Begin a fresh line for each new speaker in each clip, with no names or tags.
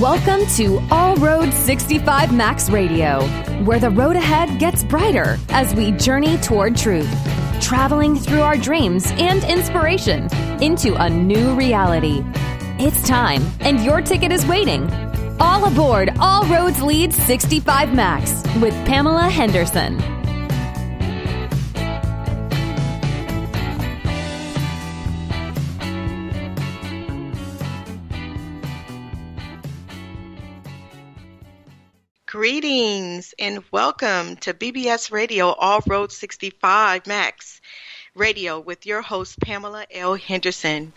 Welcome to All Road 65 Max Radio, where the road ahead gets brighter as we journey toward truth, traveling through our dreams and inspiration into a new reality. It's time, and your ticket is waiting. All aboard All Roads Lead 65 Max with Pamela Henderson.
Greetings and welcome to BBS Radio All Road 65 Max Radio with your host Pamela L. Henderson.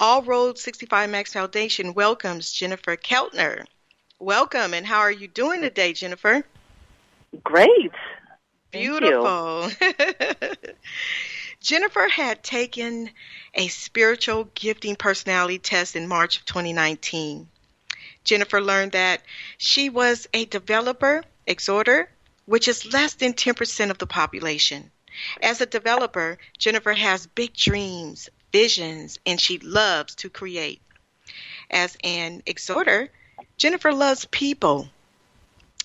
All Road 65 Max Foundation welcomes Jennifer Keltner. Welcome and how are you doing today, Jennifer?
Great.
Beautiful. Jennifer had taken a spiritual gifting personality test in March of 2019. Jennifer learned that she was a developer, exhorter, which is less than 10% of the population. As a developer, Jennifer has big dreams, visions, and she loves to create. As an exhorter, Jennifer loves people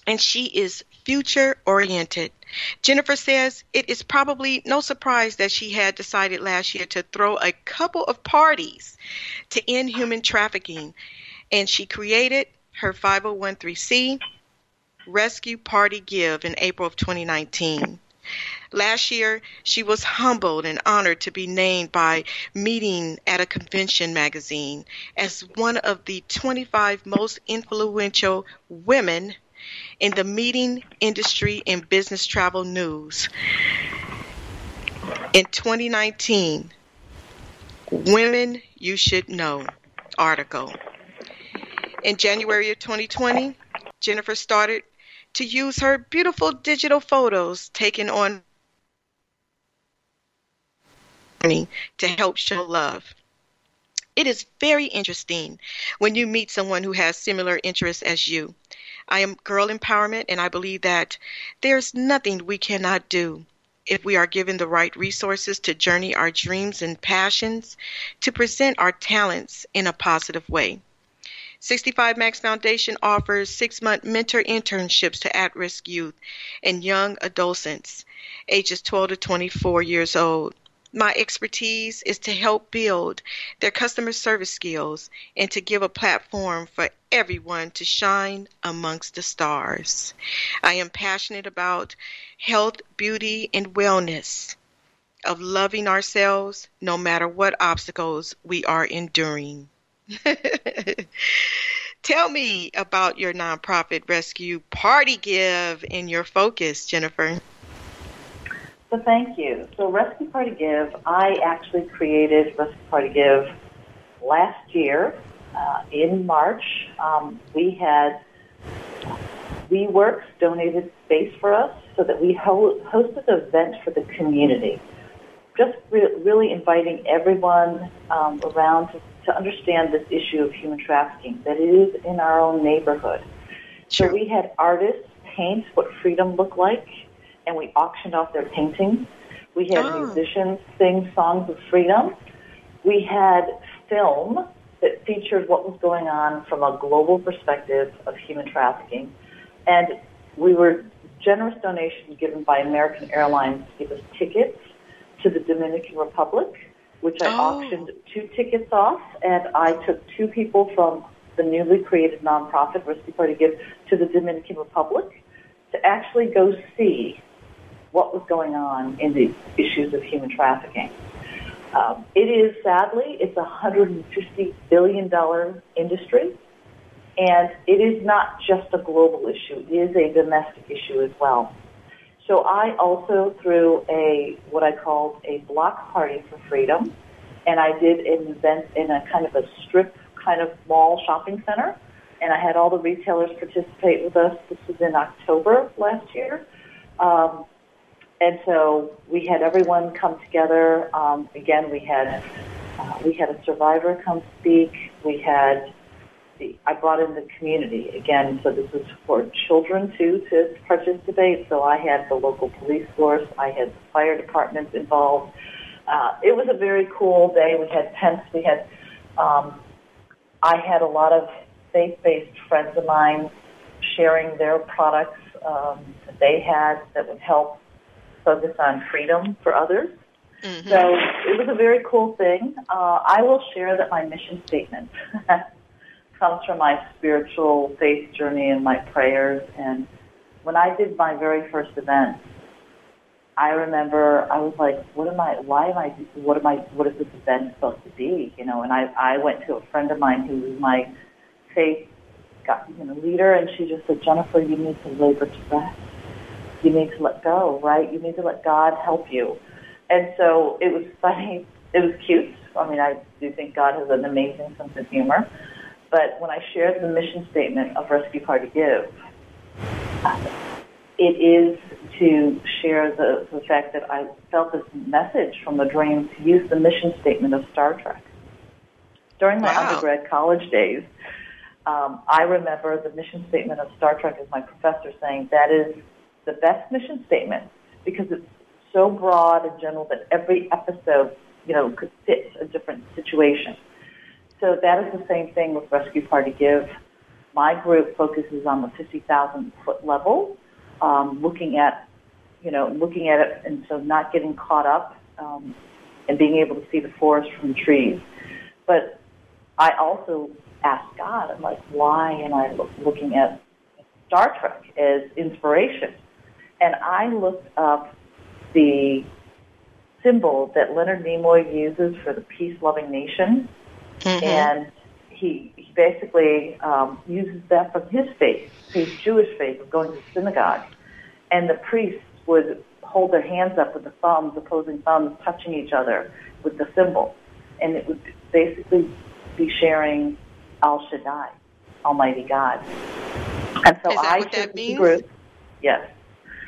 and she is future oriented. Jennifer says it is probably no surprise that she had decided last year to throw a couple of parties to end human trafficking and she created her 501c Rescue Party Give in April of 2019. Last year, she was humbled and honored to be named by Meeting at a Convention magazine as one of the 25 most influential women in the meeting industry and business travel news. In 2019, Women You Should Know article. In January of 2020, Jennifer started to use her beautiful digital photos taken on to help show love. It is very interesting when you meet someone who has similar interests as you. I am girl empowerment, and I believe that there's nothing we cannot do if we are given the right resources to journey our dreams and passions, to present our talents in a positive way. 65 Max Foundation offers six month mentor internships to at risk youth and young adolescents, ages 12 to 24 years old. My expertise is to help build their customer service skills and to give a platform for everyone to shine amongst the stars. I am passionate about health, beauty, and wellness, of loving ourselves no matter what obstacles we are enduring. Tell me about your nonprofit rescue party give and your focus, Jennifer.
So thank you. So Rescue Party Give, I actually created Rescue Party Give last year uh, in March. Um, we had WeWorks donated space for us so that we ho- hosted an event for the community. Just re- really inviting everyone um, around to to understand this issue of human trafficking, that it is in our own neighborhood. Sure. So we had artists paint what freedom looked like, and we auctioned off their paintings. We had oh. musicians sing songs of freedom. We had film that featured what was going on from a global perspective of human trafficking. And we were generous donations given by American Airlines to give us tickets to the Dominican Republic which I oh. auctioned two tickets off, and I took two people from the newly created nonprofit Rescue Party Give to the Dominican Republic to actually go see what was going on in the issues of human trafficking. Um, it is sadly, it's a $150 billion industry, and it is not just a global issue. It is a domestic issue as well. So I also threw a what I called a block party for freedom, and I did an event in a kind of a strip kind of mall shopping center, and I had all the retailers participate with us. This was in October last year. Um, and so we had everyone come together. Um, again, we had uh, we had a survivor come speak. We had I brought in the community again, so this is for children too to participate. So I had the local police force, I had the fire departments involved. Uh, it was a very cool day. We had tents. We had, um, I had a lot of faith-based friends of mine sharing their products um, that they had that would help focus on freedom for others. Mm-hmm. So it was a very cool thing. Uh, I will share that my mission statement comes from my spiritual faith journey and my prayers. And when I did my very first event, I remember I was like, what am I, why am I, what am I, what is this event supposed to be? You know, and I, I went to a friend of mine who was my faith you know, leader and she just said, Jennifer, you need to labor to rest. You need to let go, right? You need to let God help you. And so it was funny. It was cute. I mean, I do think God has an amazing sense of humor. But when I shared the mission statement of Rescue Party Give, it is to share the, the fact that I felt this message from the dream to use the mission statement of Star Trek. During my wow. undergrad college days, um, I remember the mission statement of Star Trek as my professor saying that is the best mission statement because it's so broad and general that every episode, you know, could fit a different situation. So that is the same thing with Rescue Party Give. My group focuses on the 50,000 foot level, um, looking at, you know, looking at it, and so not getting caught up um, and being able to see the forest from the trees. But I also ask God, I'm like, why am I looking at Star Trek as inspiration? And I looked up the symbol that Leonard Nimoy uses for the peace-loving nation, mm-hmm. and he, he basically um, uses that from his faith, his Jewish faith of going to the synagogue, and the priests would hold their hands up with the thumbs, opposing thumbs, touching each other with the symbol, and it would basically be sharing El Shaddai, Almighty God. And so I shared with means? the group. Yes.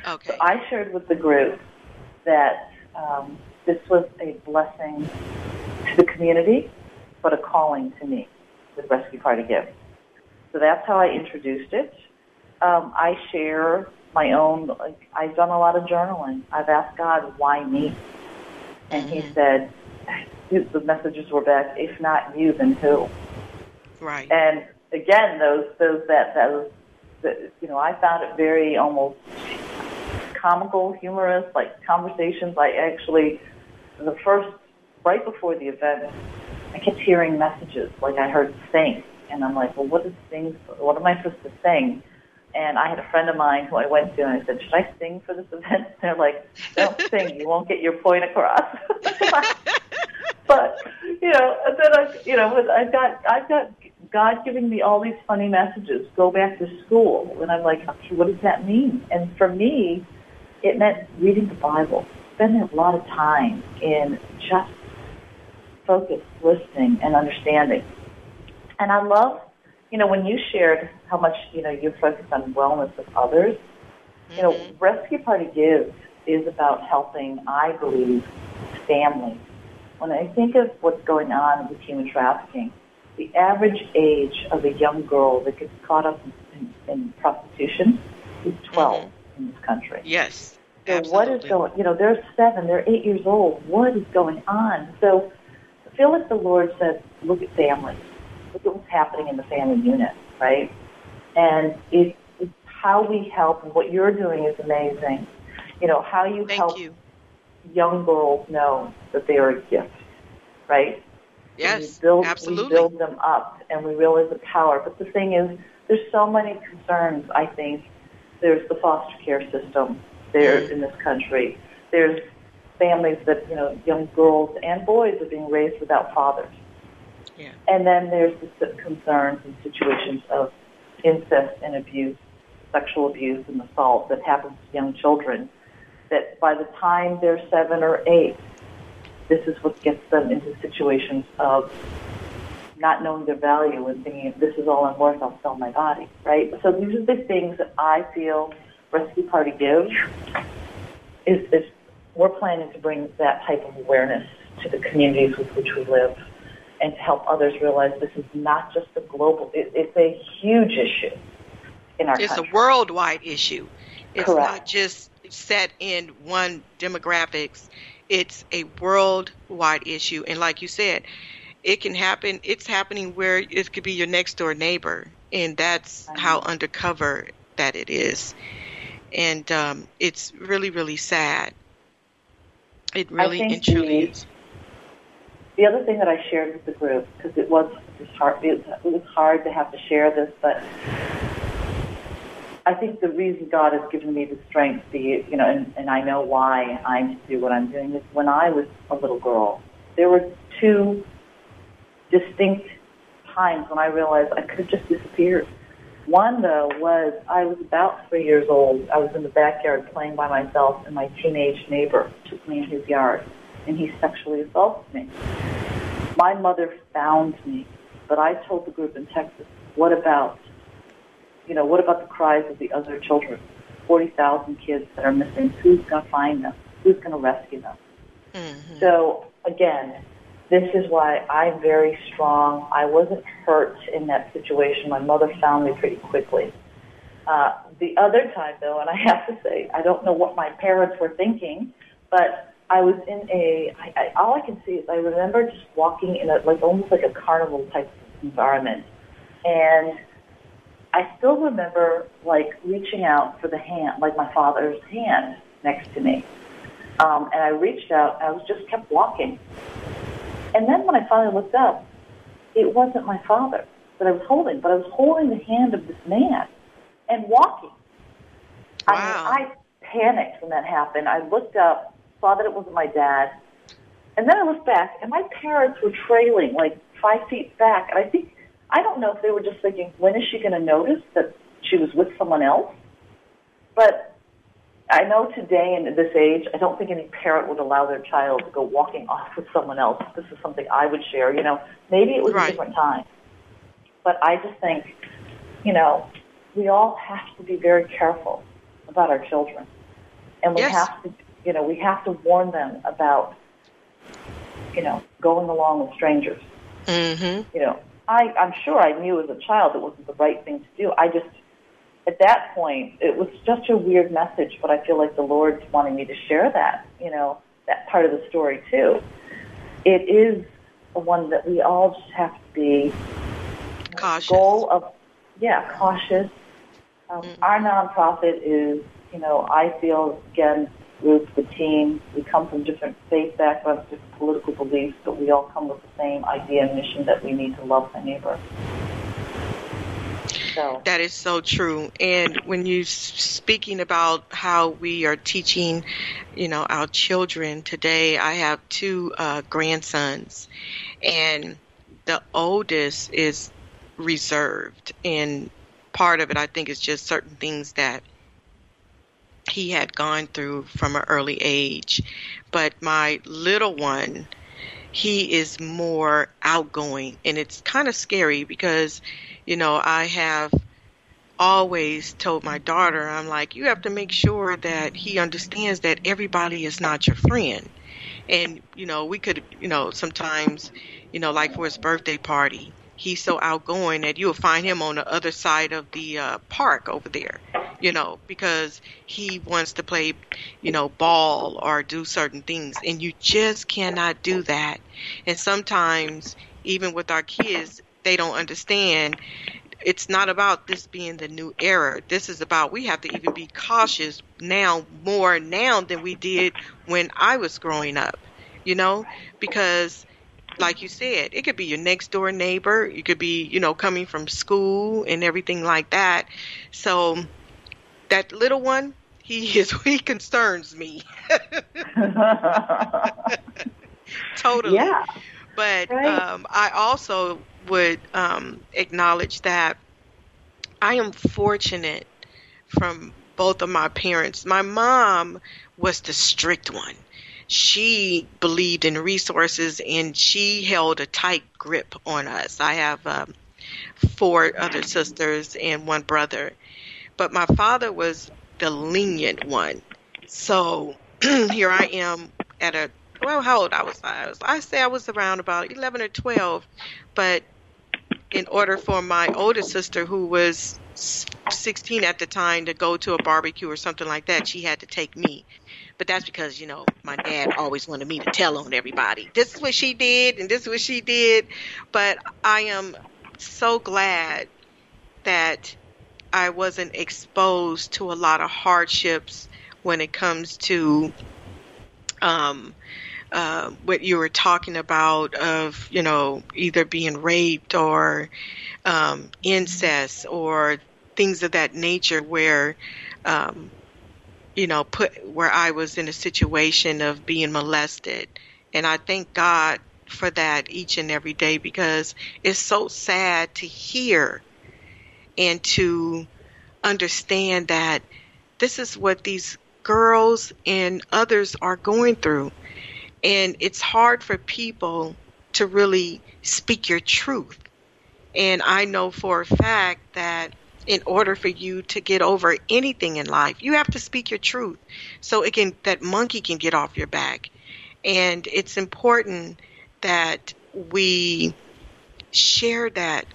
Okay.
So I shared with the group that um, this was a blessing to the community, but a calling to me with Rescue Party Give. So that's how I introduced it. Um, I share my own, like, I've done a lot of journaling. I've asked God, why me? And mm-hmm. he said, the messages were back, if not you, then who?
Right.
And again, those, those, that, those, that, you know, I found it very almost comical, humorous, like conversations. I actually, the first, right before the event, I kept hearing messages, like I heard sing. And I'm like, well, what is sing? What am I supposed to sing? And I had a friend of mine who I went to, and I said, should I sing for this event? And they're like, don't sing. You won't get your point across. but, you know, and then I, you know, I've got, I've got God giving me all these funny messages. Go back to school. And I'm like, okay, what does that mean? And for me, it meant reading the Bible, spending a lot of time in just focus, listening, and understanding. And I love, you know, when you shared how much, you know, you focus on wellness of others, mm-hmm. you know, mm-hmm. Rescue Party Gives is about helping, I believe, families. When I think of what's going on with human trafficking, the average age of a young girl that gets caught up in, in, prostitution is 12 mm-hmm. in this country.
Yes.
So absolutely. what is going? You know, they're seven, they're eight years old. What is going on? So feel like the Lord said, look at families. Look at what's happening in the family unit, right? And it's, it's how we help, and what you're doing is amazing. You know, how you
Thank
help
you.
young girls know that they are a gift, right?
Yes,
we build,
absolutely.
We build them up, and we realize the power. But the thing is, there's so many concerns. I think there's the foster care system there mm-hmm. in this country. There's families that you know, young girls and boys are being raised without fathers.
Yeah.
And then there's the concerns and situations of incest and abuse, sexual abuse and assault that happens to young children. That by the time they're seven or eight, this is what gets them into situations of not knowing their value and thinking, this is all I'm worth, I'll sell my body, right? So these are the things that I feel Rescue Party Give is, is we're planning to bring that type of awareness to the communities with which we live and to help others realize this is not just a global, it, it's a huge issue in our
It's
country.
a worldwide issue. It's
Correct.
not just set in one demographics it's a worldwide issue. And like you said, it can happen. It's happening where it could be your next door neighbor, and that's how undercover that it is. And um, it's really, really sad. It really and truly
the,
is.
The other thing that I shared with the group, because it was, it was hard, it was hard to have to share this, but I think the reason God has given me the strength, to, you know, and, and I know why I'm to do what I'm doing is when I was a little girl, there were two distinct times when I realized I could have just disappeared. One, though, was I was about three years old. I was in the backyard playing by myself, and my teenage neighbor took me in his yard, and he sexually assaulted me. My mother found me, but I told the group in Texas, what about you know, what about the cries of the other children? 40,000 kids that are missing. Who's going to find them? Who's going to rescue them? Mm-hmm. So, again, this is why I'm very strong. I wasn't hurt in that situation. My mother found me pretty quickly. Uh, the other time, though, and I have to say, I don't know what my parents were thinking, but I was in a. I, I, all I can see is I remember just walking in a like almost like a carnival type environment, and I still remember like reaching out for the hand, like my father's hand next to me. Um, and I reached out. I was just kept walking. And then when I finally looked up, it wasn't my father that I was holding, but I was holding the hand of this man and walking.
Wow.
I, mean, I panicked when that happened. I looked up, saw that it wasn't my dad, and then I looked back, and my parents were trailing like five feet back. And I think I don't know if they were just thinking, when is she going to notice that she was with someone else? But I know today in this age, I don't think any parent would allow their child to go walking off with someone else. This is something I would share. You know, maybe it was
right.
a different time. But I just think, you know, we all have to be very careful about our children. And we
yes.
have to, you know, we have to warn them about, you know, going along with strangers.
Mm-hmm.
You know, I, I'm sure I knew as a child it wasn't the right thing to do. I just, at that point, it was such a weird message, but I feel like the Lord's wanting me to share that, you know, that part of the story too. It is one that we all just have to be
cautious.
Goal of, yeah, cautious. Um, mm-hmm. Our nonprofit is, you know, I feel again group, the team. We come from different faith backgrounds, different political beliefs, but we all come with the same idea and mission that we need to love our neighbor. So.
That is so true. And when you're speaking about how we are teaching, you know, our children today, I have two uh, grandsons, and the oldest is reserved, and part of it, I think, is just certain things that he had gone through from an early age. But my little one, he is more outgoing, and it's kind of scary because, you know, I have always told my daughter, I'm like, you have to make sure that he understands that everybody is not your friend. And, you know, we could, you know, sometimes, you know, like for his birthday party, he's so outgoing that you'll find him on the other side of the uh, park over there you know, because he wants to play, you know, ball or do certain things. And you just cannot do that. And sometimes, even with our kids, they don't understand. It's not about this being the new era. This is about we have to even be cautious now more now than we did when I was growing up, you know, because like you said, it could be your next door neighbor. You could be, you know, coming from school and everything like that. So that little one, he is he concerns me. totally.
Yeah.
But
right.
um, I also would um, acknowledge that I am fortunate from both of my parents. My mom was the strict one. She believed in resources and she held a tight grip on us. I have um, four other sisters and one brother, but my father was the lenient one. So here I am at a well, how old I was? I was I say I was around about eleven or twelve, but in order for my older sister, who was 16 at the time, to go to a barbecue or something like that, she had to take me. but that's because you know my dad always wanted me to tell on everybody. This is what she did, and this is what she did. But I am so glad that I wasn't exposed to a lot of hardships when it comes to um, uh, what you were talking about of you know either being raped or um, incest or things of that nature where um, you know, put where I was in a situation of being molested. And I thank God for that each and every day because it's so sad to hear and to understand that this is what these girls and others are going through. And it's hard for people to really speak your truth. And I know for a fact that in order for you to get over anything in life. You have to speak your truth so it can that monkey can get off your back. And it's important that we share that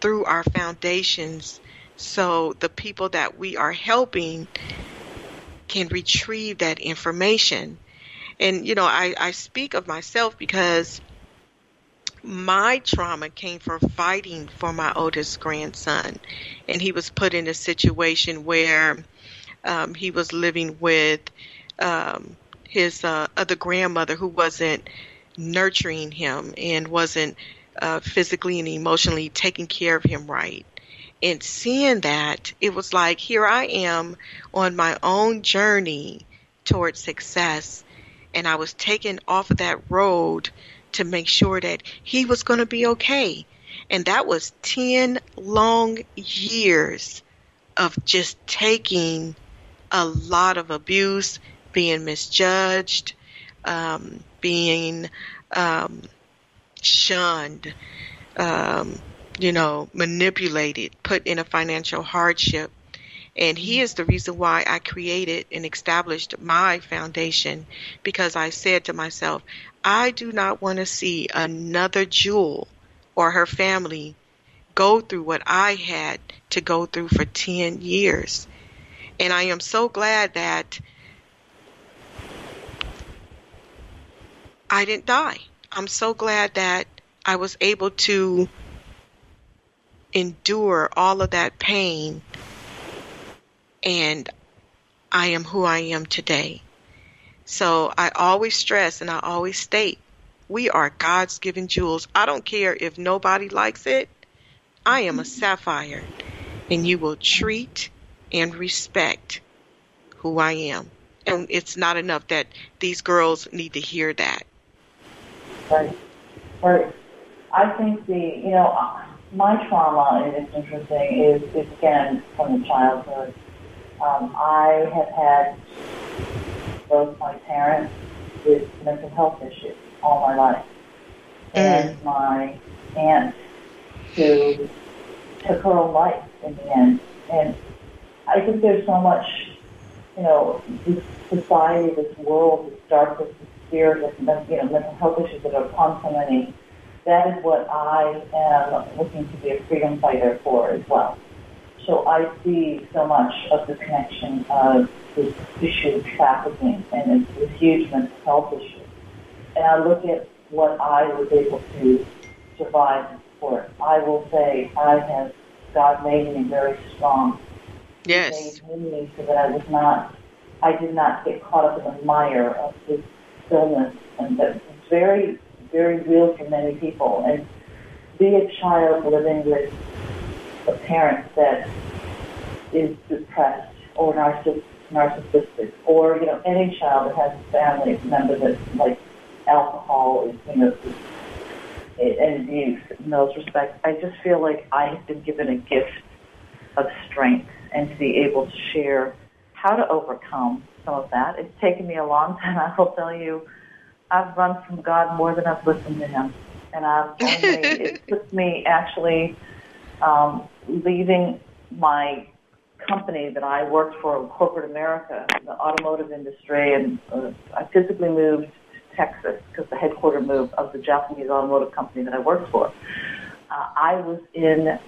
through our foundations so the people that we are helping can retrieve that information. And you know, I, I speak of myself because my trauma came from fighting for my oldest grandson. And he was put in a situation where um, he was living with um, his uh, other grandmother who wasn't nurturing him and wasn't uh, physically and emotionally taking care of him right. And seeing that, it was like, here I am on my own journey towards success. And I was taken off of that road to make sure that he was going to be okay. And that was 10 long years of just taking a lot of abuse, being misjudged, um, being um, shunned, um, you know, manipulated, put in a financial hardship. And he is the reason why I created and established my foundation because I said to myself, I do not want to see another Jewel or her family go through what I had to go through for 10 years. And I am so glad that I didn't die. I'm so glad that I was able to endure all of that pain and I am who I am today. So I always stress and I always state we are God's given jewels. I don't care if nobody likes it. I am a sapphire, and you will treat and respect who I am. And it's not enough that these girls need to hear that.
Right. Right. I think the, you know, my trauma, and it's interesting, is, is again from the childhood. Um, I have had both my parents with mental health issues all my life. Mm. And my aunt who took her own life in the end. And I think there's so much, you know, this society, this world, this darkness, this fear, this, you know, mental health issues that are upon so many. That is what I am looking to be a freedom fighter for as well. So I see so much of the connection of this issue of trafficking and it's a huge mental health issue. And I look at what I was able to survive and support. I will say I have, God made me very strong.
Yes.
He made me so that I was not, I did not get caught up in the mire of this illness and that it's very, very real for many people. And be a child living with a parent that is depressed or narcissistic narcissistic, or you know any child that has a family member that like alcohol is you know and abuse in those respects. I just feel like I have been given a gift of strength and to be able to share how to overcome some of that. It's taken me a long time. I will tell you, I've run from God more than I've listened to Him, and I've only, it took me actually um, leaving my company that I worked for in corporate America, the automotive industry, and uh, I physically moved to Texas because the headquarters moved of the Japanese automotive company that I worked for. Uh, I was in,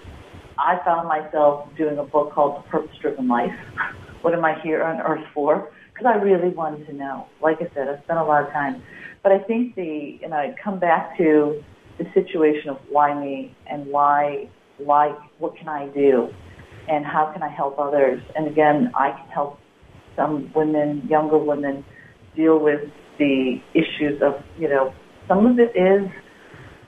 I found myself doing a book called The Purpose Driven Life. what am I here on earth for? because I really wanted to know. Like I said, I spent a lot of time. But I think the, you know, I come back to the situation of why me and why, why, what can I do? And how can I help others? And again, I can help some women, younger women, deal with the issues of, you know, some of it is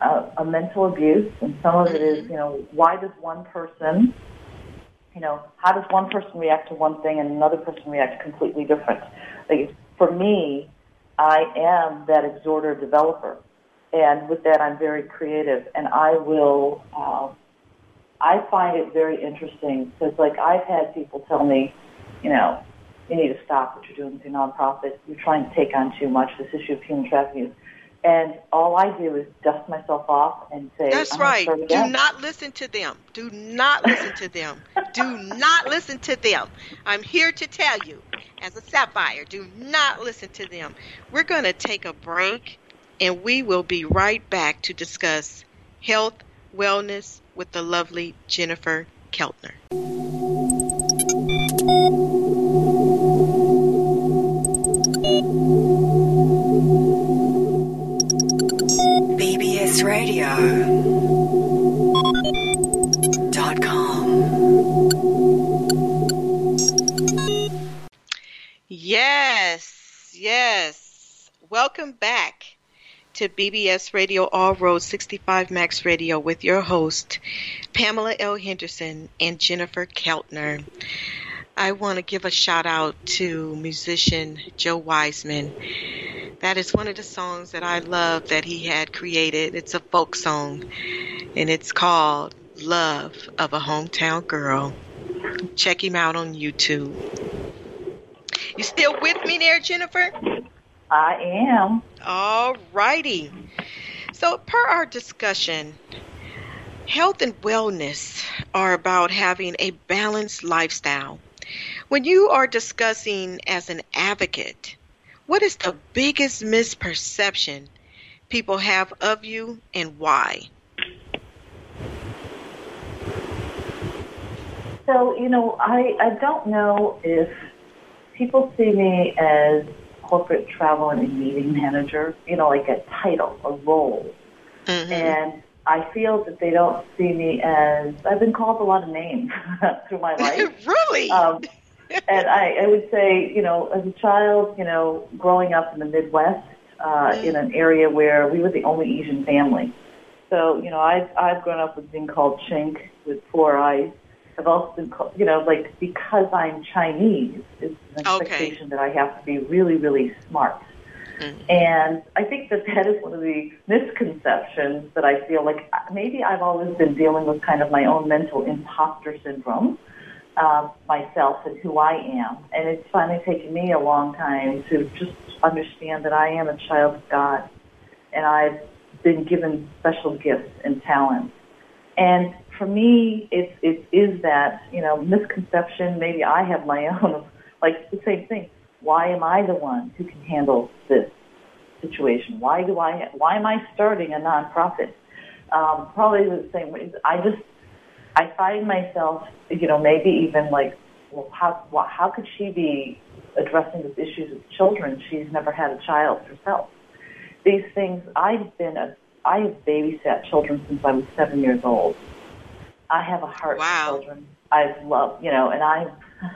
uh, a mental abuse, and some of it is, you know, why does one person you know, how does one person react to one thing and another person react completely different? Like, for me, I am that exhorter developer. And with that, I'm very creative. And I will, uh, I find it very interesting because, like, I've had people tell me, you know, you need to stop what you're doing with your nonprofit. You're trying to take on too much. This issue of human trafficking and all I do is dust myself off and say,
That's right. Do not listen to them. Do not listen to them. do not listen to them. I'm here to tell you, as a sapphire, do not listen to them. We're going to take a break and we will be right back to discuss health, wellness with the lovely Jennifer Keltner. Yes, yes. Welcome back to BBS Radio All Roads 65 Max Radio with your host, Pamela L. Henderson and Jennifer Keltner. I want to give a shout out to musician Joe Wiseman. That is one of the songs that I love that he had created. It's a folk song and it's called Love of a Hometown Girl. Check him out on YouTube. You still with me there, Jennifer?
I am.
All righty. So, per our discussion, health and wellness are about having a balanced lifestyle. When you are discussing as an advocate, what is the biggest misperception people have of you and why?
So, you know, I, I don't know if people see me as corporate travel and meeting manager, you know, like a title, a role. Mm-hmm. And I feel that they don't see me as I've been called a lot of names through my life.
really?
Um, and I, I would say, you know, as a child, you know, growing up in the Midwest, uh, mm. in an area where we were the only Asian family. So, you know, I've I've grown up with being called Chink with four eyes. I've also been called, you know, like because I'm Chinese, it's an expectation okay. that I have to be really, really smart. Mm-hmm. And I think that that is one of the misconceptions that I feel like maybe I've always been dealing with kind of my own mental imposter syndrome uh, myself and who I am. And it's finally taken me a long time to just understand that I am a child of God and I've been given special gifts and talents. And for me, it, it is that, you know, misconception. Maybe I have my own like, the same thing. Why am I the one who can handle this situation? Why do I, why am I starting a nonprofit? Um, probably the same way. I just I find myself, you know, maybe even like, well, how well, how could she be addressing these issues with children? She's never had a child herself. These things, I've been a, I have babysat children since I was seven years old. I have a heart wow. for children. I've loved, you know, and I'm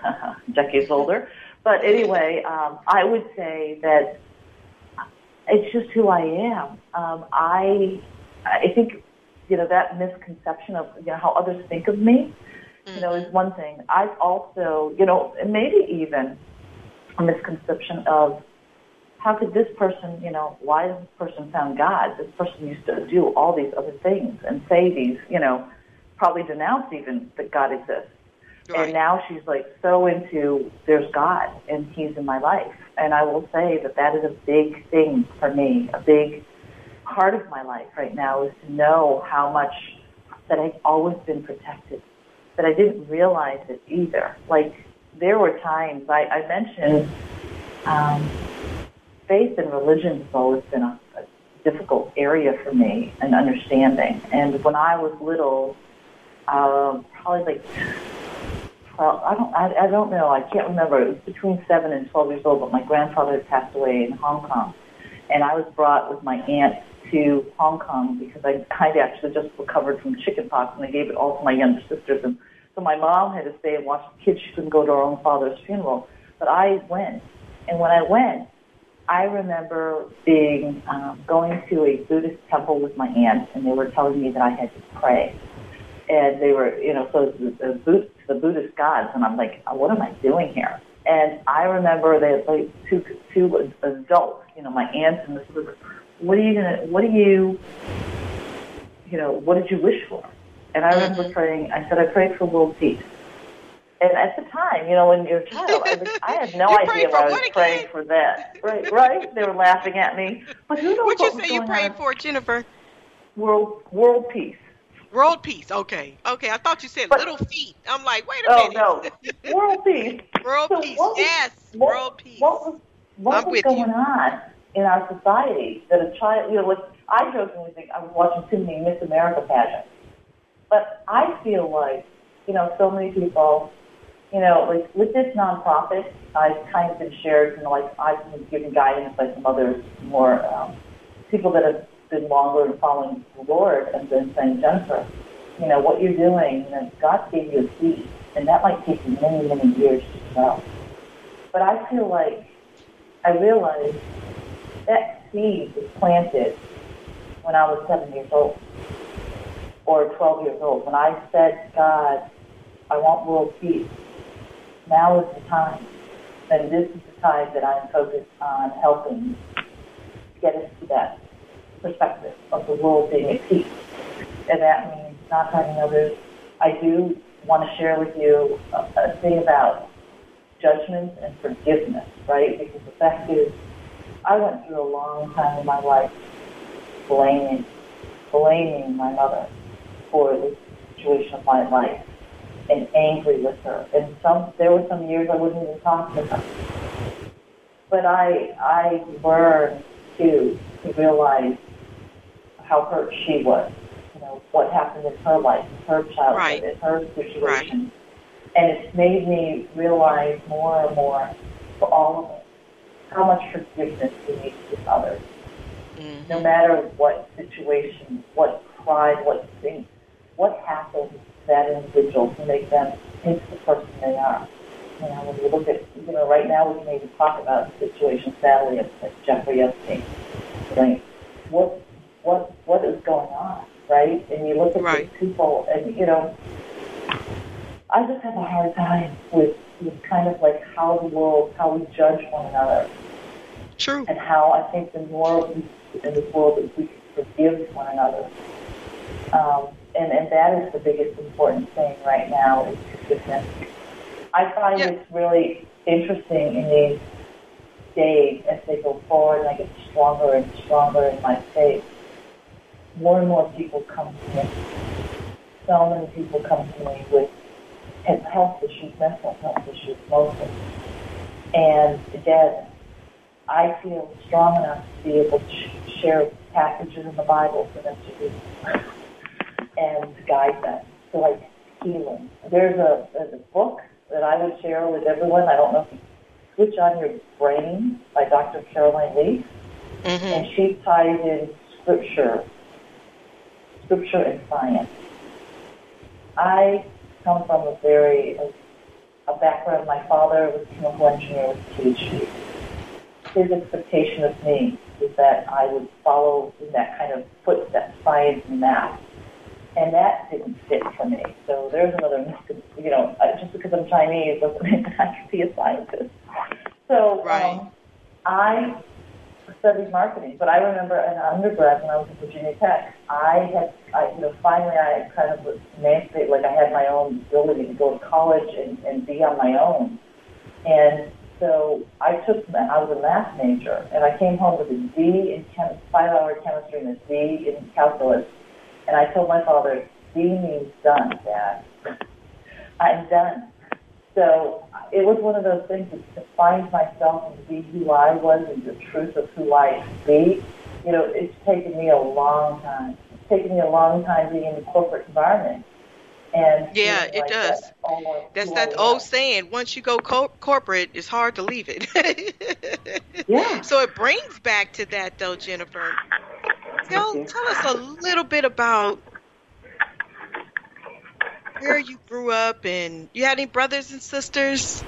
decades older. But anyway, um, I would say that it's just who I am. Um, I I think you know, that misconception of, you know, how others think of me, you know, is one thing. I've also, you know, maybe even a misconception of how could this person, you know, why does this person found God? This person used to do all these other things and say these, you know, probably denounce even that God exists. Right. And now she's like so into there's God and He's in my life. And I will say that that is a big thing for me, a big part of my life right now is to know how much that I've always been protected, that I didn't realize it either. Like there were times I, I mentioned um, faith and religion has always been a, a difficult area for me and understanding. And when I was little, um, probably like 12, I don't, I, I don't know, I can't remember. It was between 7 and 12 years old, but my grandfather had passed away in Hong Kong. And I was brought with my aunt to Hong Kong because I, I actually just recovered from chickenpox and I gave it all to my younger sisters. And so my mom had to stay and watch the kids. She couldn't go to her own father's funeral. But I went. And when I went, I remember being um, going to a Buddhist temple with my aunt, and they were telling me that I had to pray. And they were, you know, so the, the, the Buddhist gods, and I'm like, what am I doing here? And I remember that like two two adults, you know, my aunt and this was, what are you gonna, what do you, you know, what did you wish for? And I remember mm-hmm. praying. I said I prayed for world peace. And at the time, you know, when you're a child, I, was, I had no idea what I was praying for that. Right, right. They were laughing at me. But who knows
what,
what
you say you prayed for, Jennifer?
World, world peace.
World peace. Okay, okay. I thought you said but, little feet. I'm like, wait a oh, minute.
No, world peace.
world so peace. Was, yes,
what,
world peace.
What was what I'm was going you. on in our society that a child? You know, like I jokingly think I was watching too many Miss America pageants, but I feel like you know so many people you know, like with this nonprofit, I've kind of been shared, you know, like I've been given guidance by some others, more um, people that have been longer in following the Lord and been saying, Jennifer, you know, what you're doing, you know, God gave you a seed, and that might take you many, many years to develop. But I feel like I realized that seed was planted when I was seven years old or 12 years old. When I said, God, I want world peace, now is the time. And this is the time that I'm focused on helping get us to that perspective of the world being at peace. And that means not hurting others. I do want to share with you a, a thing about judgment and forgiveness, right? Because the fact is, I went through a long time in my life blaming, blaming my mother for the situation of my life and angry with her. And some there were some years I wouldn't even talk to her. But I I learned too to realize how hurt she was. You know what happened in her life, in her childhood,
right.
in her situation,
right.
and it's made me realize more and more for all of us how much forgiveness we need to give others. Mm-hmm. No matter what situation, what pride, what thing, what happened to that individual to make them into the person they are. You know, when you look at, you know, right now we can even talk about the situation, sadly, of, of Jeffrey Epstein. Right? What, what, what is going on, right? And you look at right. these people, and you know, I just have a hard time with, with kind of like how the world, how we judge one another.
True.
And how I think the more we, in this world that we can forgive one another. Um, and, and that is the biggest important thing right now is forgiveness. I find yeah. it's really interesting in these days as they go forward and I get stronger and stronger in my faith. More and more people come to me. So many people come to me with health issues, mental health issues mostly. And again, I feel strong enough to be able to share passages in the Bible for them to read and guide them to like healing. There's a, there's a book that I would share with everyone. I don't know if you Switch on Your Brain by Dr. Caroline Leaf. Mm-hmm. And she ties in scripture, scripture and science. I come from a very, a, background, my father was a chemical engineer with a PhD. His expectation of me is that I would follow in that kind of footsteps, science and math and that didn't fit for me. So there's another, you know, just because I'm Chinese doesn't mean I can be a scientist. So
right.
um, I studied marketing, but I remember in undergrad when I was at Virginia Tech, I had, I, you know, finally I kind of was emancipated, like I had my own ability to go to college and, and be on my own. And so I took, I was a math major, and I came home with a D in chem, five-hour chemistry and a D in calculus and I told my father, D means done, Dad. I'm done. So it was one of those things to find myself and be who I was and the truth of who I be. You know, it's taken me a long time. It's taken me a long time being in the corporate environment And
yeah,
like
it does.
That
That's that old saying. Once you go co- corporate, it's hard to leave it.
yeah.
So it brings back to that, though, Jennifer. Tell, tell us a little bit about where you grew up and you had any brothers and sisters?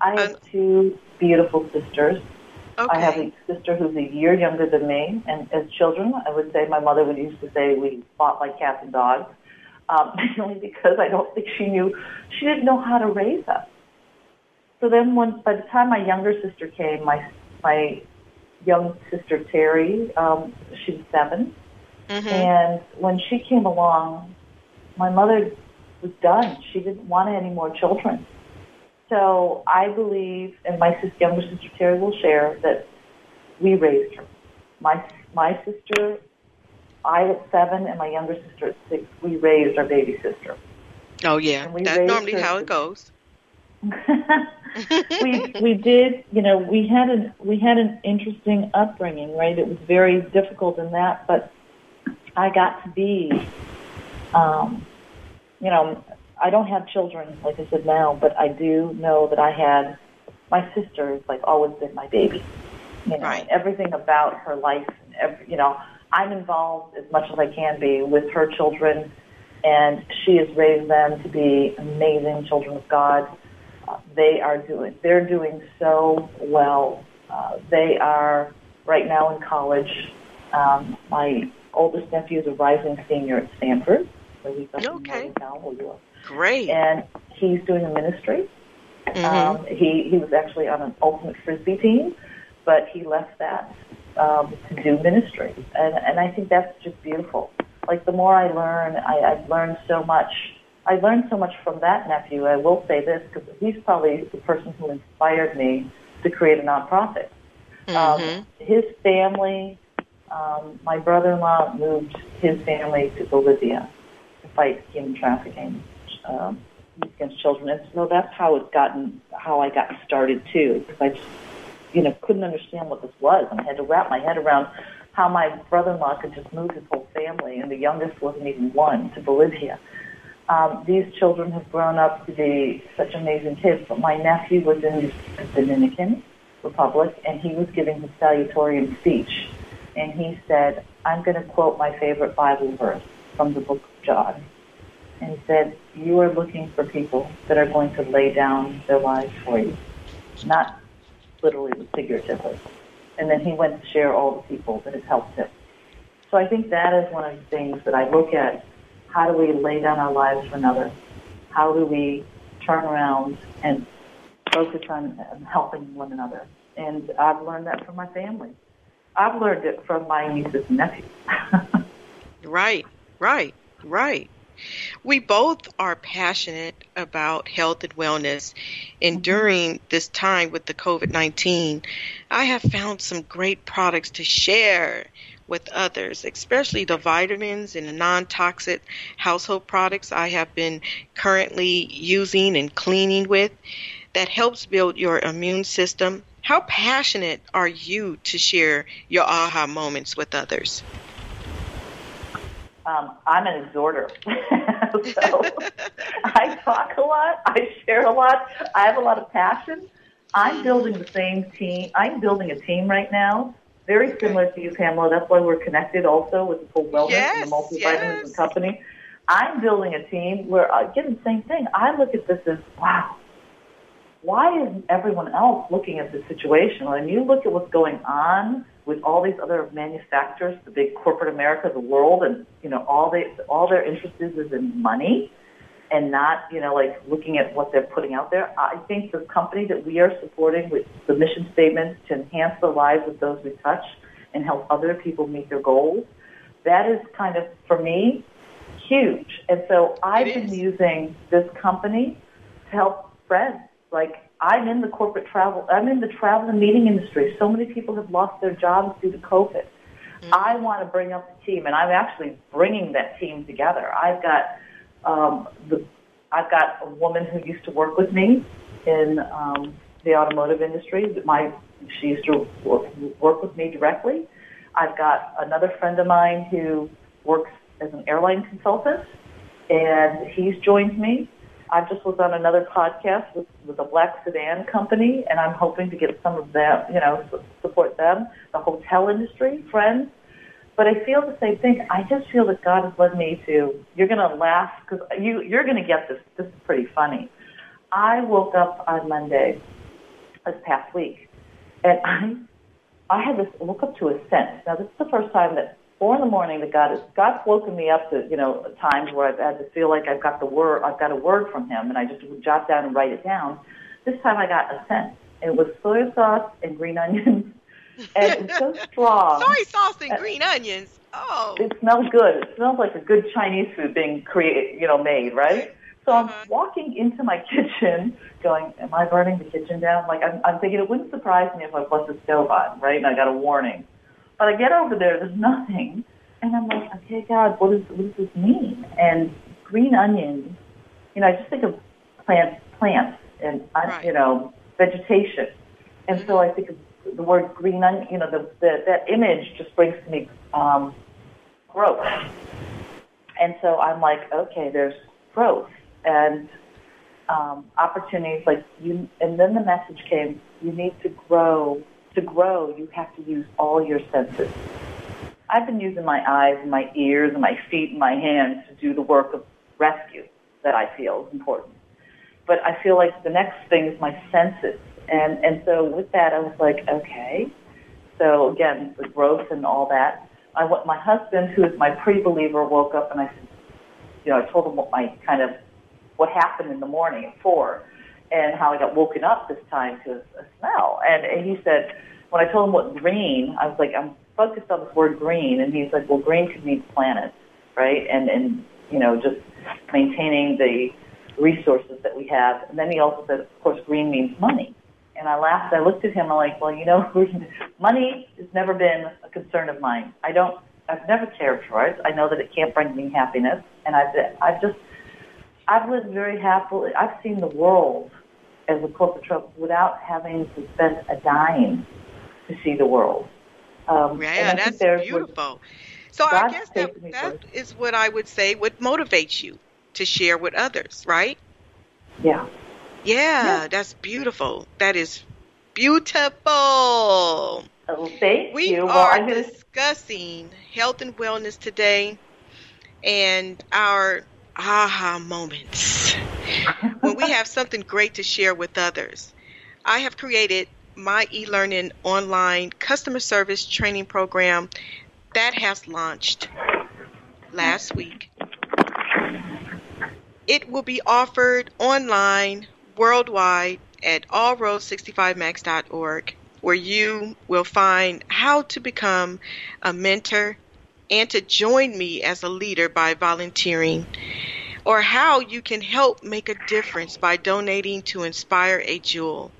I have uh, two beautiful sisters.
Okay.
I have a sister who's a year younger than me, and as children, I would say my mother would used to say we fought like cats and dogs, um, mainly because I don't think she knew she didn't know how to raise us. So then, when by the time my younger sister came, my my young sister Terry, um, she was 7
mm-hmm.
and when she came along, my mother was done. She didn't want any more children. So I believe, and my sister, younger sister Terry will share, that we raised her. My my sister, I at seven, and my younger sister at six, we raised our baby sister.
Oh yeah, that's normally how it goes.
we we did, you know, we had an we had an interesting upbringing, right? It was very difficult in that, but I got to be, um, you know, I don't have children, like I said now, but I do know that I had my sister has like always been my baby. You know,
right.
everything about her life, and every, you know, I'm involved as much as I can be with her children, and she has raised them to be amazing children of God. Uh, they are doing, they're doing so well. Uh, they are right now in college. Um, my oldest nephew is a rising senior at Stanford,
so he's up
okay. in Northern Cal,
Great.
And he's doing a ministry.
Mm-hmm.
Um, he he was actually on an ultimate frisbee team, but he left that um, to do ministry, and and I think that's just beautiful. Like the more I learn, I, I've learned so much. I learned so much from that nephew. I will say this because he's probably the person who inspired me to create a nonprofit.
Mm-hmm.
Um, his family, um, my brother-in-law moved his family to Bolivia fight human trafficking um, against children. And so that's how it's gotten, how I got started too, because I just, you know, couldn't understand what this was and I had to wrap my head around how my brother-in-law could just move his whole family, and the youngest wasn't even one, to Bolivia. Um, these children have grown up to be such amazing kids, but my nephew was in the Dominican Republic, and he was giving his salutatorian speech, and he said, I'm going to quote my favorite Bible verse from the book John and said, You are looking for people that are going to lay down their lives for you, not literally but figuratively. And then he went to share all the people that have helped him. So I think that is one of the things that I look at. How do we lay down our lives for another? How do we turn around and focus on helping one another? And I've learned that from my family. I've learned it from my nieces and nephews.
right, right, right. We both are passionate about health and wellness. And mm-hmm. during this time with the COVID 19, I have found some great products to share with others, especially the vitamins and the non toxic household products I have been currently using and cleaning with that helps build your immune system. How passionate are you to share your aha moments with others?
Um, I'm an exhorter. so I talk a lot. I share a lot. I have a lot of passion. I'm building the same team. I'm building a team right now, very similar to you, Pamela. That's why we're connected also with the full wellness
yes,
and the multivitamins
yes.
and company. I'm building a team where, again, the same thing. I look at this as, wow, why isn't everyone else looking at this situation? When you look at what's going on with all these other manufacturers, the big corporate America, the world, and you know all they all their interest is is in money, and not you know like looking at what they're putting out there. I think the company that we are supporting with the mission statement to enhance the lives of those we touch and help other people meet their goals, that is kind of for me huge. And so I've been using this company to help friends like I'm in the corporate travel, I'm in the travel and meeting industry. So many people have lost their jobs due to COVID. Mm-hmm. I want to bring up the team, and I'm actually bringing that team together. I've got um, the, I've got a woman who used to work with me in um, the automotive industry. My, she used to work, work with me directly. I've got another friend of mine who works as an airline consultant and he's joined me. I just was on another podcast with, with the Black Sedan Company, and I'm hoping to get some of them, you know, support them, the hotel industry, friends. But I feel the same thing. I just feel that God has led me to. You're going to laugh because you you're going to get this. This is pretty funny. I woke up on Monday this past week, and I I had this woke up to a sense. Now this is the first time that four in the morning that God has God's woken me up to you know times where I've had to feel like I've got the word I've got a word from Him, and I just would jot down and write it down. This time I got a scent. It was soy sauce and green onions, and it's so strong.
soy sauce and green onions. Oh.
It smells good. It smells like a good Chinese food being created, you know, made, right? So I'm uh-huh. walking into my kitchen going, am I burning the kitchen down? Like I'm, I'm thinking it wouldn't surprise me if I left the stove on, right? And I got a warning. But I get over there, there's nothing. And I'm like, okay, God, what, is, what does this mean? And green onions, you know, I just think of plants, plants and, uh, right. you know, vegetation. And mm-hmm. so I think of the word green onion, you know, the, the, that image just brings to me um, growth. And so I'm like, okay, there's growth and um, opportunities like you. And then the message came: you need to grow. To grow, you have to use all your senses. I've been using my eyes and my ears and my feet and my hands to do the work of rescue that I feel is important. But I feel like the next thing is my senses. And, and so with that, I was like, okay. So again, the growth and all that. I went, my husband, who is my pre-believer, woke up and I you know, I told him what my kind of what happened in the morning at four and how I got woken up this time to a smell. And, and he said, when I told him what green, I was like, I'm focused on this word green. And he's like, well, green could mean planets, right? And, and, you know, just maintaining the resources that we have. And then he also said, of course, green means money. And I laughed. I looked at him. I'm like, well, you know, money has never been a concern of mine. I don't, I've never cared for it. I know that it can't bring me happiness. And I've, I've just I've lived very happily. I've seen the world as a corporate trouble without having to spend a dime to see the world.
Um, yeah, that's beautiful. So I guess that, that is what I would say What motivates you to share with others, right?
Yeah.
Yeah, yeah. that's beautiful. That is beautiful. Oh,
thank
we
you.
are well, discussing health and wellness today, and our aha moments when we have something great to share with others. I have created my e learning online customer service training program that has launched last week. It will be offered online worldwide at allroad65max.org, where you will find how to become a mentor and to join me as a leader by volunteering, or how you can help make a difference by donating to Inspire a Jewel,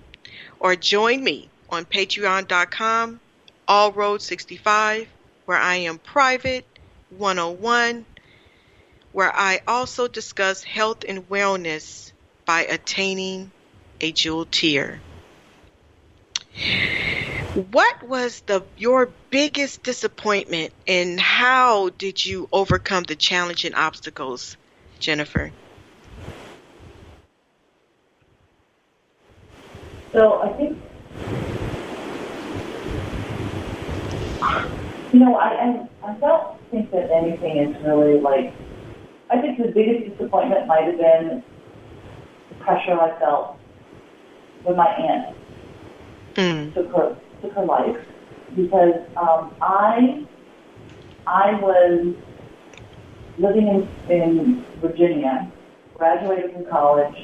or join me on patreon.com, All Road 65, where I am private 101, where I also discuss health and wellness by attaining a jewel tier. What was the your biggest disappointment and how did you overcome the challenging obstacles, Jennifer?
So I think you know, I, I I don't think that anything is really like I think the biggest disappointment might have been the pressure I felt with my aunt mm. took her took her life because um, I I was living in, in Virginia, graduated from college,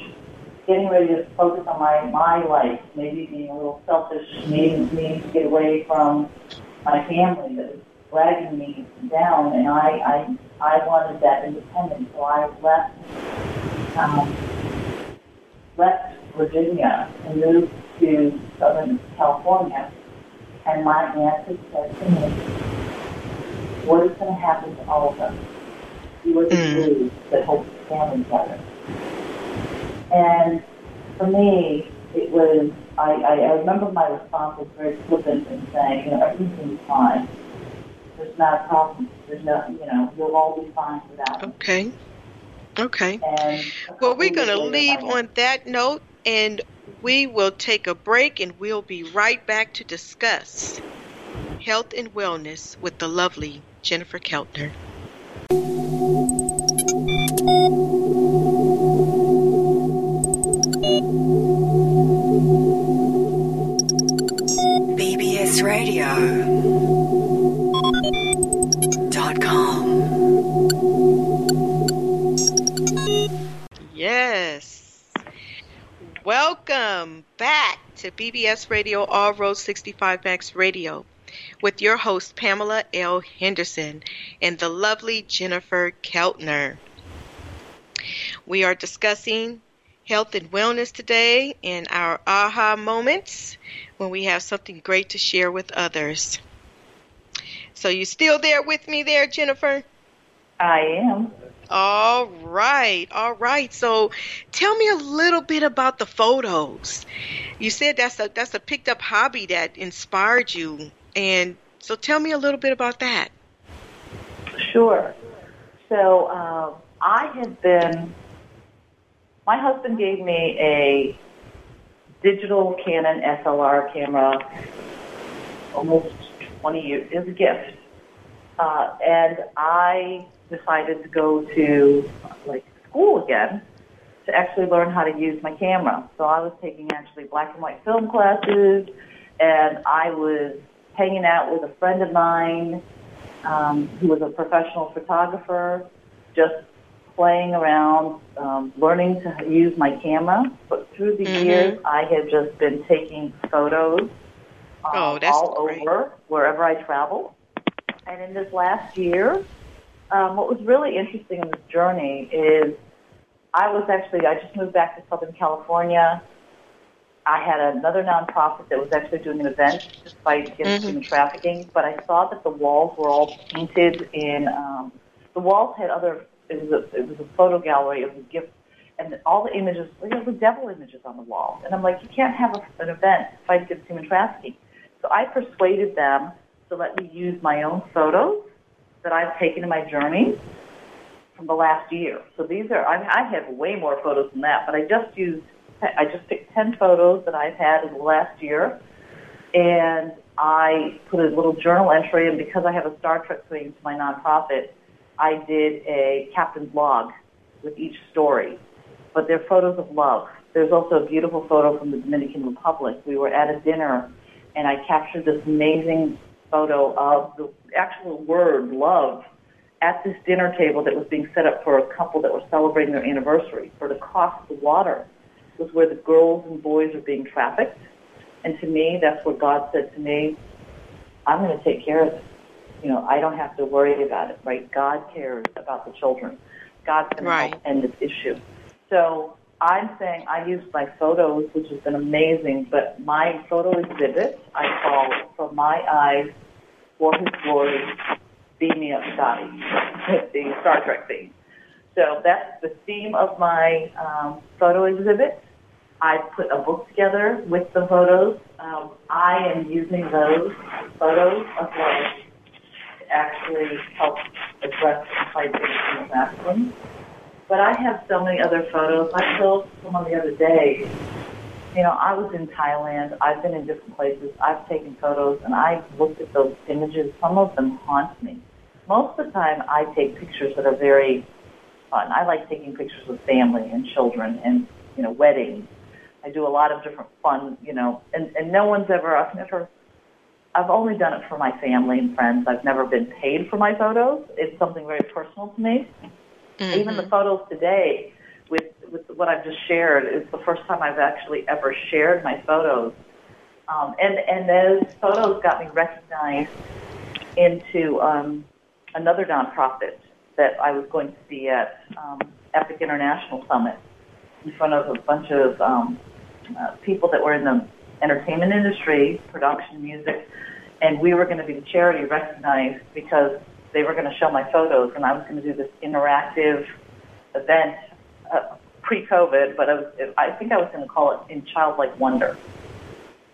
getting ready to focus on my my life, maybe being a little selfish, needing needing to get away from my family that was dragging me down, and I I I wanted that independence, so I left um, left Virginia and moved to Southern California and my aunt had said to me, what is going to happen to all of us? You are the mm. that holds the family together. And for me, it was, I, I, I remember my response was very flippant in saying, you know, everything's fine. There's not a problem. There's no, you know, you'll all be fine without
me. Okay. Okay. well, we're going to leave on that note and we will take a break and we'll be right back to discuss health and wellness with the lovely Jennifer Keltner. To BBS Radio All Road 65 Max Radio with your host Pamela L. Henderson and the lovely Jennifer Keltner. We are discussing health and wellness today and our aha moments when we have something great to share with others. So you still there with me there, Jennifer?
I am.
All right, all right. So, tell me a little bit about the photos. You said that's a that's a picked up hobby that inspired you, and so tell me a little bit about that.
Sure. So um, I have been. My husband gave me a digital Canon SLR camera almost 20 years. Was a gift. Uh, and I decided to go to like school again to actually learn how to use my camera. So I was taking actually black and white film classes, and I was hanging out with a friend of mine um, who was a professional photographer, just playing around, um, learning to use my camera. But through the mm-hmm. years, I have just been taking photos um,
oh,
all
great.
over wherever I travel. And in this last year, um, what was really interesting in this journey is I was actually, I just moved back to Southern California. I had another nonprofit that was actually doing an event to fight against mm-hmm. human trafficking, but I saw that the walls were all painted in, um, the walls had other, it was a, it was a photo gallery, it was a gift, and all the images, you know, the devil images on the wall. And I'm like, you can't have a, an event to fight against human trafficking. So I persuaded them to let me use my own photos that I've taken in my journey from the last year. So these are, I, I have way more photos than that, but I just used, I just picked 10 photos that I've had in the last year, and I put a little journal entry, and because I have a Star Trek thing to my nonprofit, I did a captain's log with each story. But they're photos of love. There's also a beautiful photo from the Dominican Republic. We were at a dinner, and I captured this amazing photo of the actual word love at this dinner table that was being set up for a couple that were celebrating their anniversary. For the cost of the water was where the girls and boys are being trafficked. And to me, that's what God said to me, I'm going to take care of this. You know, I don't have to worry about it, right? God cares about the children. God's going
right.
to help end this issue. So I'm saying I used my photos, which has been amazing, but my photo exhibit I call From My Eyes for His Glory, Beam Me Up Scotty, the Star Trek theme. So that's the theme of my um, photo exhibit. I put a book together with the photos. Um, I am using those photos of love to actually help address the fight against masculine. But I have so many other photos. I told someone the other day, you know, I was in Thailand. I've been in different places. I've taken photos, and I've looked at those images. Some of them haunt me. Most of the time, I take pictures that are very fun. I like taking pictures with family and children and, you know, weddings. I do a lot of different fun, you know, and, and no one's ever, I've never, I've only done it for my family and friends. I've never been paid for my photos. It's something very personal to me. Mm-hmm. Even the photos today, with with what I've just shared, is the first time I've actually ever shared my photos. Um, and and those photos got me recognized into um, another nonprofit that I was going to be at um, Epic International Summit in front of a bunch of um, uh, people that were in the entertainment industry, production, music, and we were going to be the charity recognized because they were going to show my photos, and I was going to do this interactive event uh, pre-COVID, but I, was, I think I was going to call it in childlike wonder,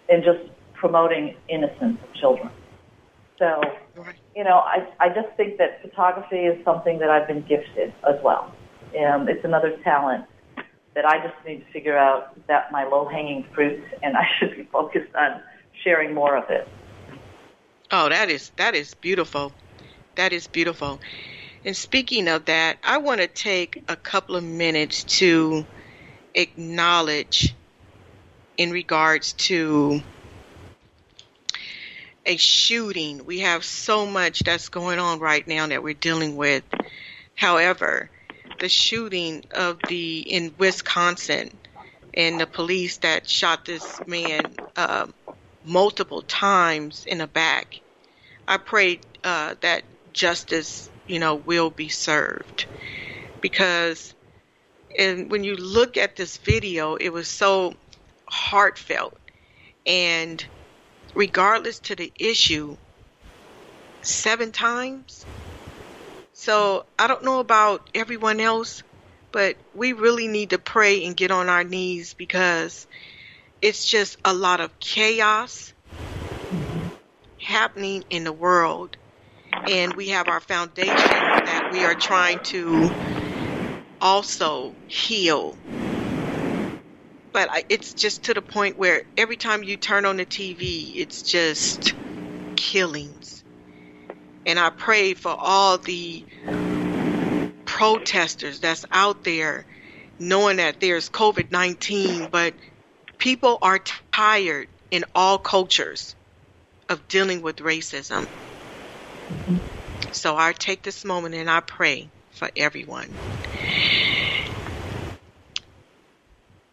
and just promoting innocence of children. So, you know, I I just think that photography is something that I've been gifted as well, Um, it's another talent that I just need to figure out that my low hanging fruit, and I should be focused on sharing more of it.
Oh, that is that is beautiful. That is beautiful. And speaking of that, I want to take a couple of minutes to acknowledge in regards to a shooting. We have so much that's going on right now that we're dealing with. However, the shooting of the in Wisconsin and the police that shot this man uh, multiple times in the back. I pray uh, that justice, you know, will be served because, and when you look at this video, it was so heartfelt and regardless to the issue, seven times. So I don't know about everyone else, but we really need to pray and get on our knees because it's just a lot of chaos happening in the world. And we have our foundation that we are trying to also heal. But it's just to the point where every time you turn on the TV, it's just killings. And I pray for all the protesters that's out there knowing that there's COVID 19, but people are tired in all cultures of dealing with racism. Mm-hmm. So I take this moment and I pray for everyone.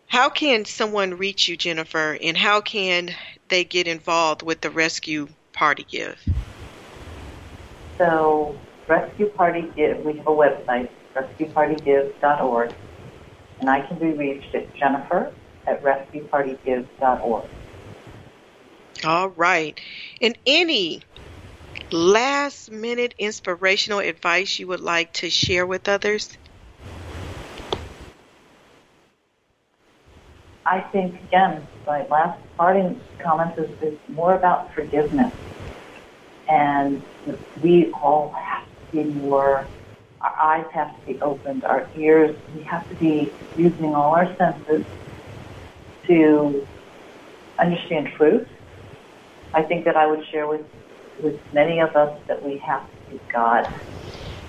How can someone reach you, Jennifer, and how can they get involved with the Rescue Party Give?
So, Rescue Party Give, we have a website, rescuepartygive.org, and I can be reached at Jennifer at rescuepartygive.org.
All right. And any last minute inspirational advice you would like to share with others?
I think, again, my last parting comments is, is more about forgiveness. And we all have to be more, our eyes have to be opened, our ears, we have to be using all our senses to understand truth. I think that I would share with, with many of us that we have to seek God.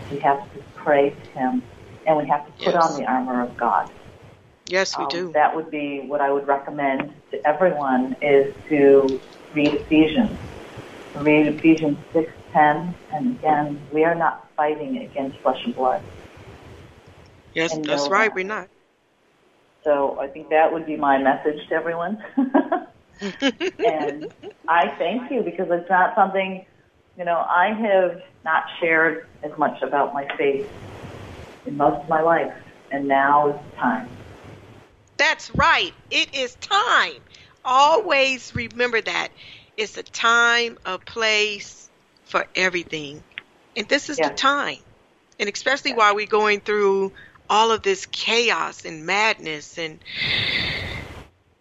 We have to pray to Him, and we have to put yes. on the armor of God.
Yes, we um,
do. That would be what I would recommend to everyone is to read Ephesians. Read Ephesians 6:10, and again, we are not fighting against flesh and blood.
Yes, and that's right. That. We're not.
So I think that would be my message to everyone. and I thank you because it's not something, you know, I have not shared as much about my faith in most of my life, and now is the time.
That's right. It is time. Always remember that. It's a time, a place for everything. And this is the time. And especially while we're going through all of this chaos and madness and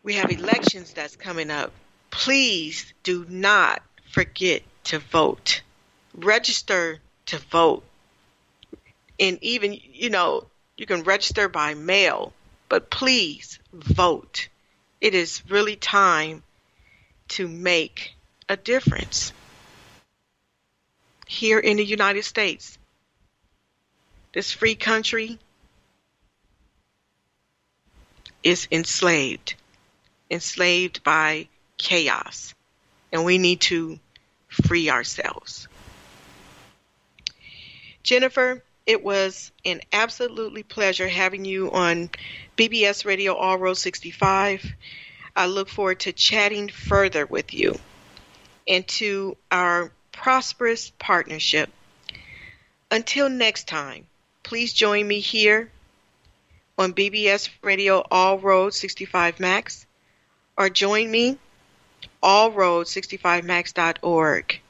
we have elections that's coming up. Please do not forget to vote. Register to vote. And even, you know, you can register by mail, but please vote. It is really time to make a difference here in the United States. This free country is enslaved, enslaved by chaos, and we need to free ourselves. Jennifer, it was an absolutely pleasure having you on BBS Radio All Road 65. I look forward to chatting further with you and to our prosperous partnership. Until next time, please join me here on BBS Radio All Road 65 Max or join me allroad65max.org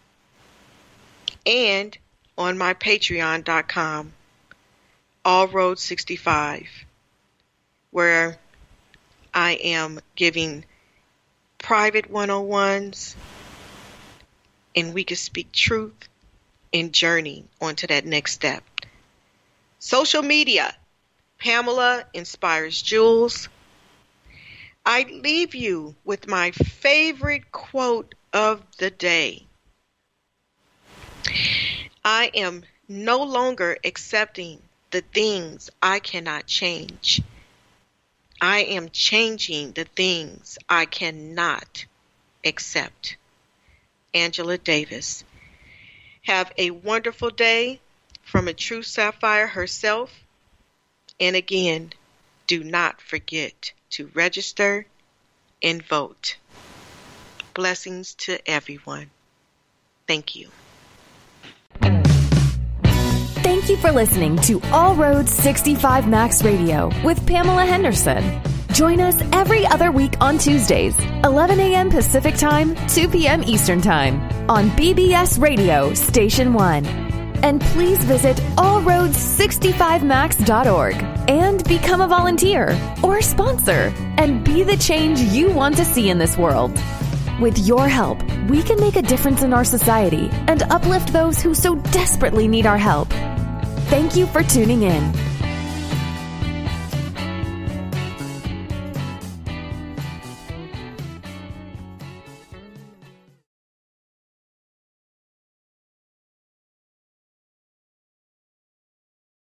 and on my patreon.com allroad65 where I am giving private 101s and we can speak truth and journey onto that next step. Social media Pamela inspires Jules. I leave you with my favorite quote of the day. I am no longer accepting the things I cannot change. I am changing the things I cannot accept. Angela Davis. Have a wonderful day from a true sapphire herself. And again, do not forget to register and vote. Blessings to everyone. Thank you.
Thank you for listening to All Roads 65 Max Radio with Pamela Henderson. Join us every other week on Tuesdays, 11 a.m. Pacific Time, 2 p.m. Eastern Time on BBS Radio Station 1. And please visit allroads65max.org and become a volunteer or sponsor and be the change you want to see in this world. With your help, we can make a difference in our society and uplift those who so desperately need our help. Thank you for tuning in.